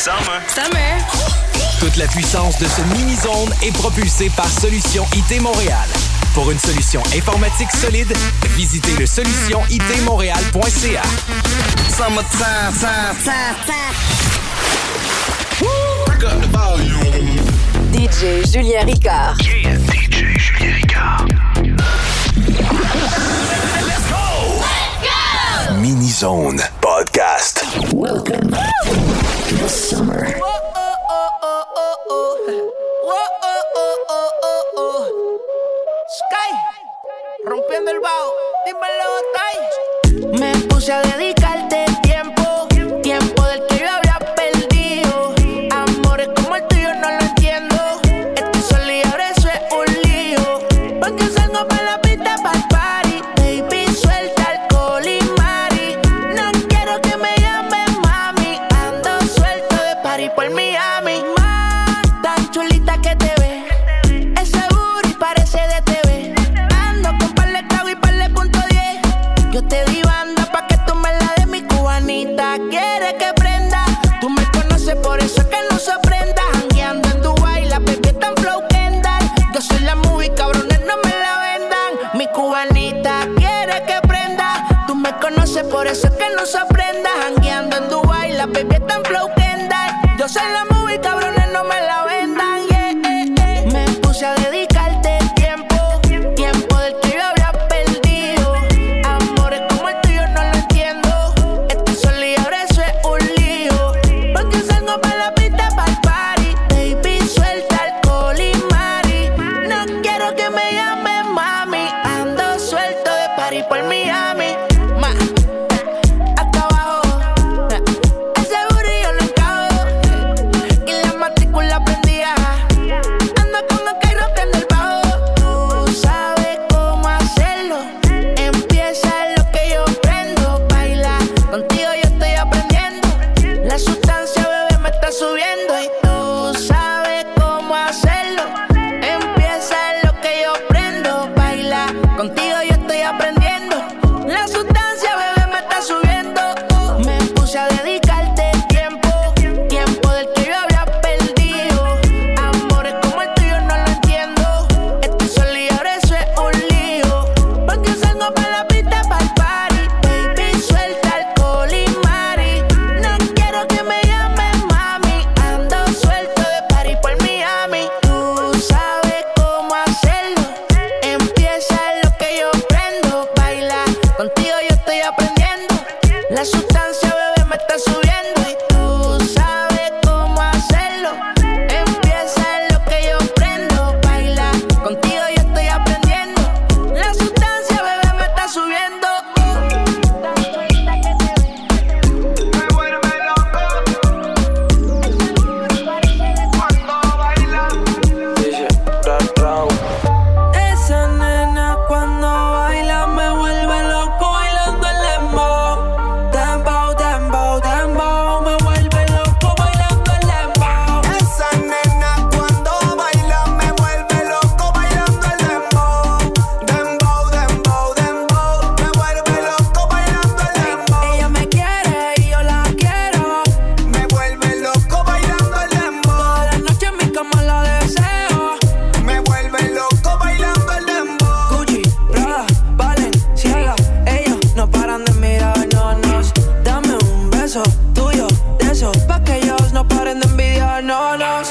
Summer. Summer. Toute la puissance de ce mini-zone est propulsée par Solution IT Montréal. Pour une solution informatique solide, visitez le solutionitmontréal.ca. Summertime, time. DJ Julien Ricard. DJ Julien Ricard. Let's go! Let's go! Mini Zone Podcast. Welcome to the summer. Sky, rompiendo el bajo, dímelo, Tai. Me puse a dedicar besos tuyos, de esos, pa' que ellos no paren de envidiarnos.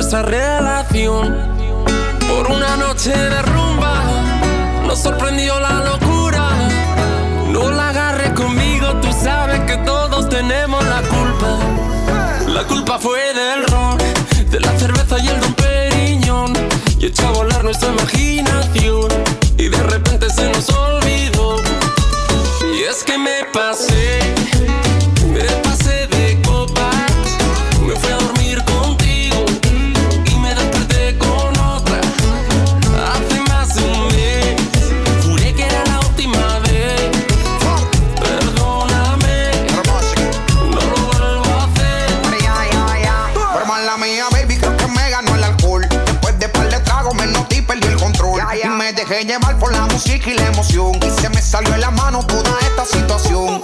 nuestra relación. Por una noche de rumba nos sorprendió la locura. No la agarres conmigo, tú sabes que todos tenemos la culpa. La culpa fue del ron, de la cerveza y el don Periñón. Y echó a volar nuestra imaginación. Y de repente se nos olvidó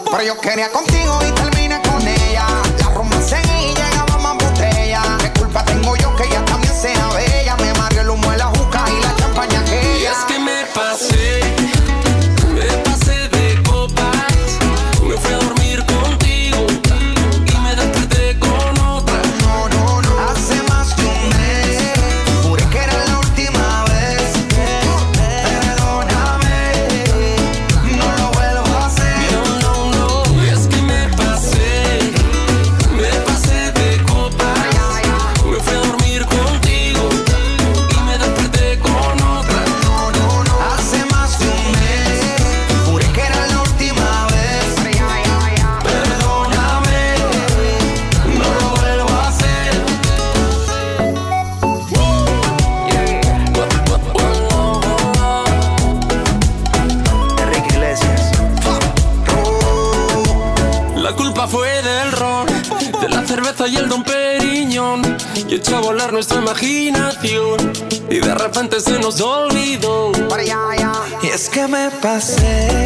Pero yo quería contigo y terminé nuestra imaginación y de repente se nos olvidó. Y es que me pasé,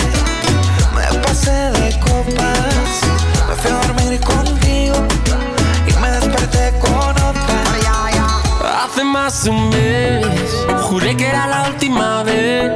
me pasé de copas, me fui a dormir contigo y me desperté con otra. Hace más de un mes, juré que era la última vez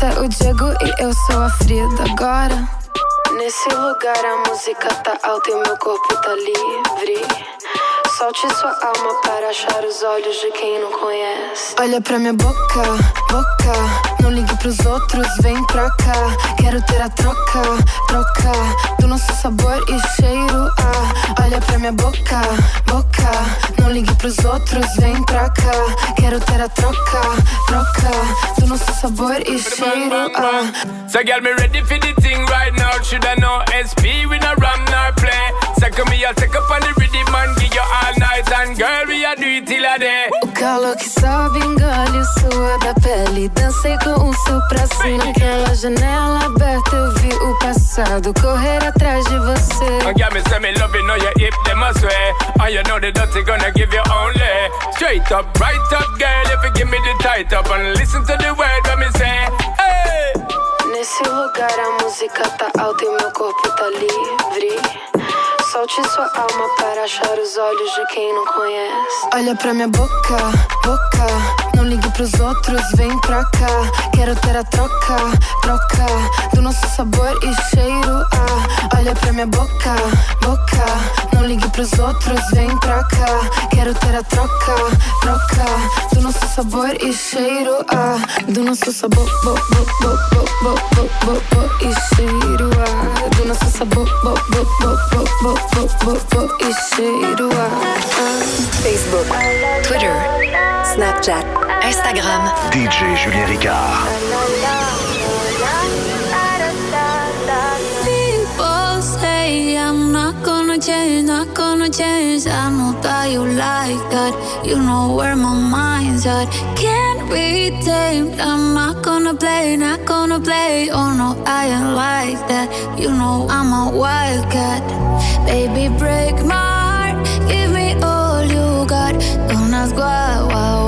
É o Diego e eu sou a Frida. Agora, nesse lugar a música tá alta e meu corpo tá livre. Solte sua alma para achar os olhos de quem não conhece. Olha pra minha boca, boca. Não ligue pros outros, vem pra cá. Quero ter a troca, troca do nosso sabor e cheiro. Ah, olha pra minha boca, boca. Não ligue pros outros, vem pra cá. Quero ter a troca, troca do nosso sabor e cheiro. Ah. So, girl, me ready for the thing right now. Should I know SP? We no ram nor play. Second me, I'll take up on the rhythm and give you all night. And girl, we a do it till a day. O calor que sobe, engole o suor da pele. Dancei com o seu pra cima. Naquela janela aberta eu vi o passado correr atrás de você. And girl, me say me love you, know you hip them a sway. And you know the dirty gonna give you only. Straight up, right up, girl, if you give me the tight up. And listen to the word when me say, hey. Nesse lugar a música tá alta e meu corpo tá livre. Solte sua alma para achar os olhos de quem não conhece. Olha pra minha boca, boca. Pros outros, vem pra cá. Quero ter a troca, troca do nosso sabor e cheiro. Ah, olha pra minha boca, boca. Não ligue pros outros, vem pra cá. Quero ter a troca, troca do nosso sabor e cheiro. Ah, do nosso sabor, bo, bo, bo, bo, bo, bo, bo, bo, e cheiro. Ah, do nosso sabor, bo, bo, bo, bo, bo, bo, bo, bo, e cheiro. Ah, ah. Facebook, Twitter, Snapchat, Instagram. DJ Julien Ricard. People say I'm not gonna change, not gonna change. I know that you like that. You know where my mind's at. Can't be tamed. I'm not gonna play, not gonna play. Oh no, I ain't like that. You know I'm a wildcat. Baby, break my heart. Give me all you got. Don't ask why, why, why.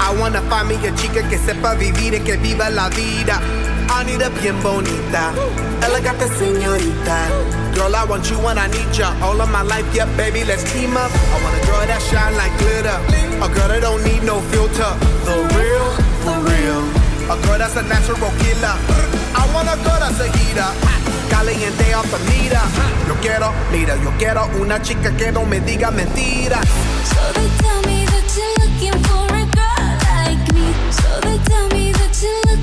I wanna find me a chica que sepa vivir y que viva la vida. I need a bien bonita, elegante señorita. Girl, I want you when I need ya. All of my life, yeah, baby, let's team up. I want a girl that shine like glitter. A girl that don't need no filter. The real, for real. A girl that's a natural killer. I want a girl that's a heater. Caliente off the meter. Yo quiero, mira, yo quiero una chica que no me diga mentira.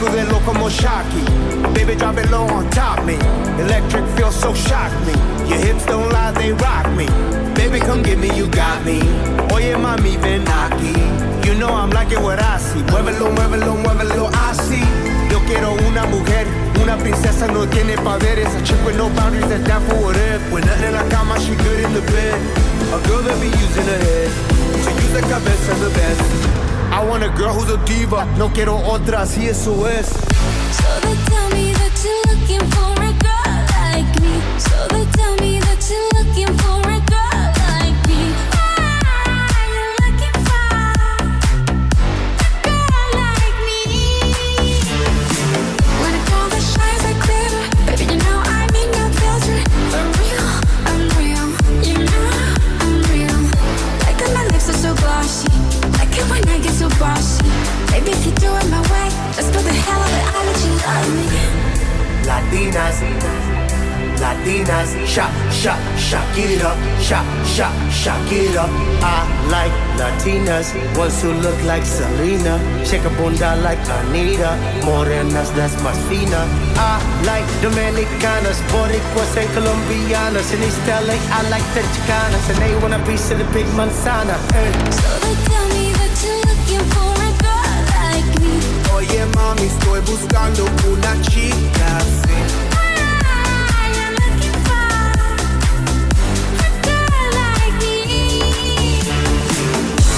quicker than Lokomoshaki. Baby, drop it low on top me. Electric feels so shock me. Your hips don't lie, they rock me. Baby, come get me, you got me. Oye, mami, ven aquí. You know I'm liking what I see. Muévelo, muévelo, muévelo, I see. Yo quiero una mujer, una princesa no tiene poderes. A chick with no boundaries that's down for whatever. When nothing in la cama, she good in the bed. A girl that be using her head. She use the cabeza the best. I want a girl who's a diva. No quiero otras, y eso es. So they tell me that you're looking for a girl like me. So they tell me that you're looking for hate when I get so bossy. baby, if you do it my way, just for the hell of it, I let you love me. Latinas, Latinas, shop, shop, shop, get it up, shop, shop, shop, get it up. I like Latinas, ones who look like Selena, shake a bunda like Anita, morenas that's más fina. I like Dominicanas, Boricuas and Colombianas, in this LA I like the and they wanna be of the big manzana. Hey. So they tell me Ah, I am looking for a girl like me.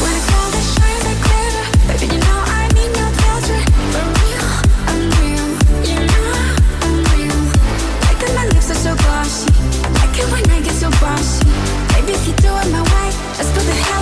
When glitter, baby you know I need no filter. For real, I'm real, you know I'm real. Like my lips are so glossy, get so bossy. Baby if you do it my way, let's put the hell.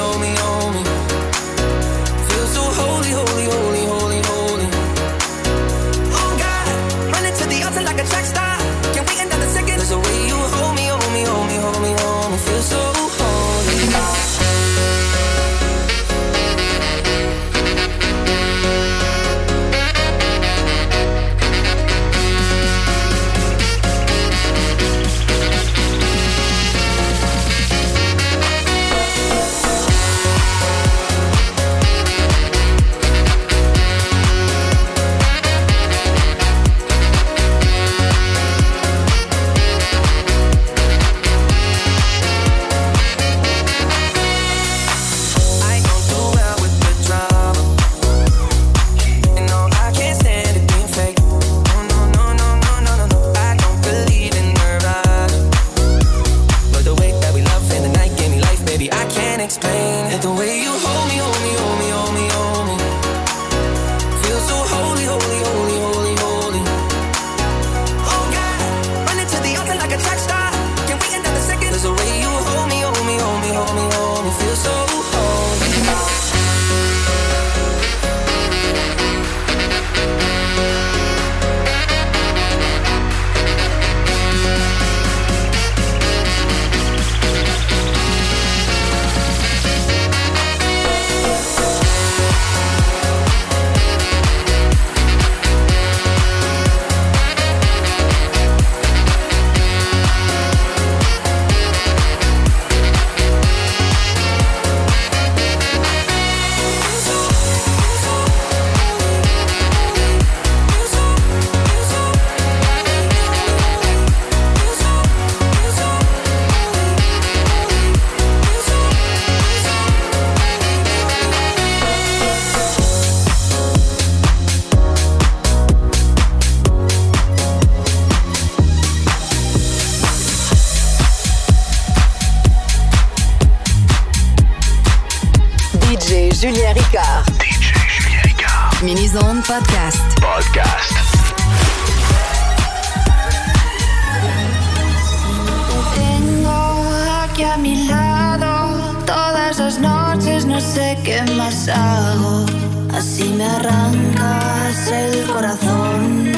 las noches no sé qué más hago. Así me arrancas el corazón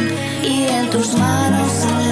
y en tus manos.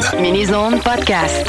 Mini-zone. Mini-zone podcast.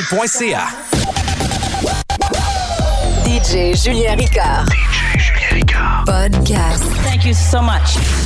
solutionitmontréal.ca. DJ Julien Ricard. DJ Julien Ricard. Podcast. Thank you so much.